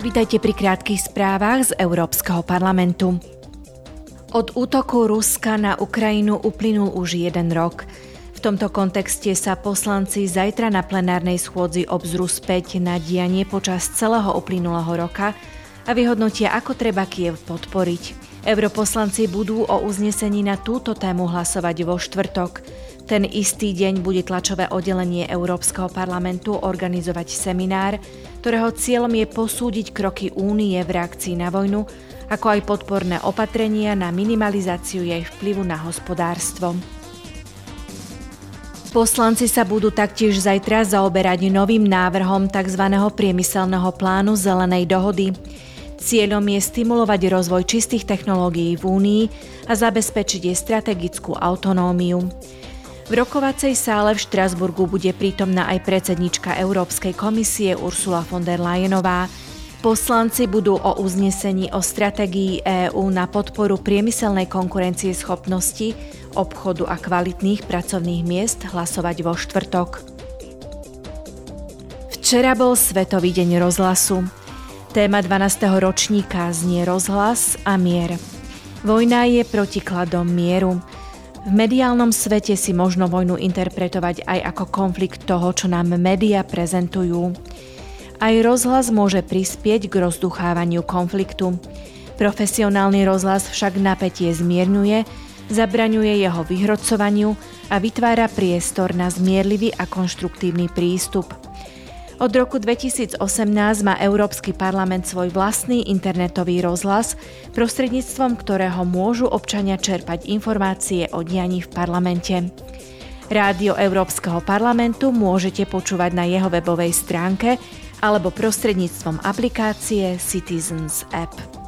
Vítajte pri krátkých správach z Európskeho parlamentu. Od útoku Ruska na Ukrajinu uplynul už jeden rok. V tomto kontexte sa poslanci zajtra na plenárnej schôdzi obzru späť na dianie počas celého uplynulého roka a vyhodnotia, ako treba Kiev podporiť. Europoslanci budú o uznesení na túto tému hlasovať vo štvrtok. Ten istý deň bude tlačové oddelenie Európskeho parlamentu organizovať seminár, ktorého cieľom je posúdiť kroky únie v reakcii na vojnu, ako aj podporné opatrenia na minimalizáciu jej vplyvu na hospodárstvo. Poslanci sa budú taktiež zajtra zaoberať novým návrhom tzv. priemyselného plánu Zelenej dohody. Cieľom je stimulovať rozvoj čistých technológií v Únii a zabezpečiť jej strategickú autonómiu. V rokovacej sále v Štrasburgu bude prítomná aj predsednička Európskej komisie Ursula von der Leyenová. Poslanci budú o uznesení o stratégii EÚ na podporu priemyselnej konkurencie schopnosti, obchodu a kvalitných pracovných miest hlasovať vo štvrtok. Včera bol Svetový deň rozhlasu. Téma 12. ročníka znie rozhlas a mier. Vojna je protikladom mieru. V mediálnom svete si možno vojnu interpretovať aj ako konflikt toho, čo nám média prezentujú. Aj rozhlas môže prispieť k rozduchávaniu konfliktu. Profesionálny rozhlas však napätie zmierňuje, zabraňuje jeho vyhrocovaniu a vytvára priestor na zmierlivý a konštruktívny prístup. Od roku 2018 má Európsky parlament svoj vlastný internetový rozhlas, prostredníctvom ktorého môžu občania čerpať informácie o dianí v parlamente. Rádio Európskeho parlamentu môžete počúvať na jeho webovej stránke alebo prostredníctvom aplikácie Citizens App.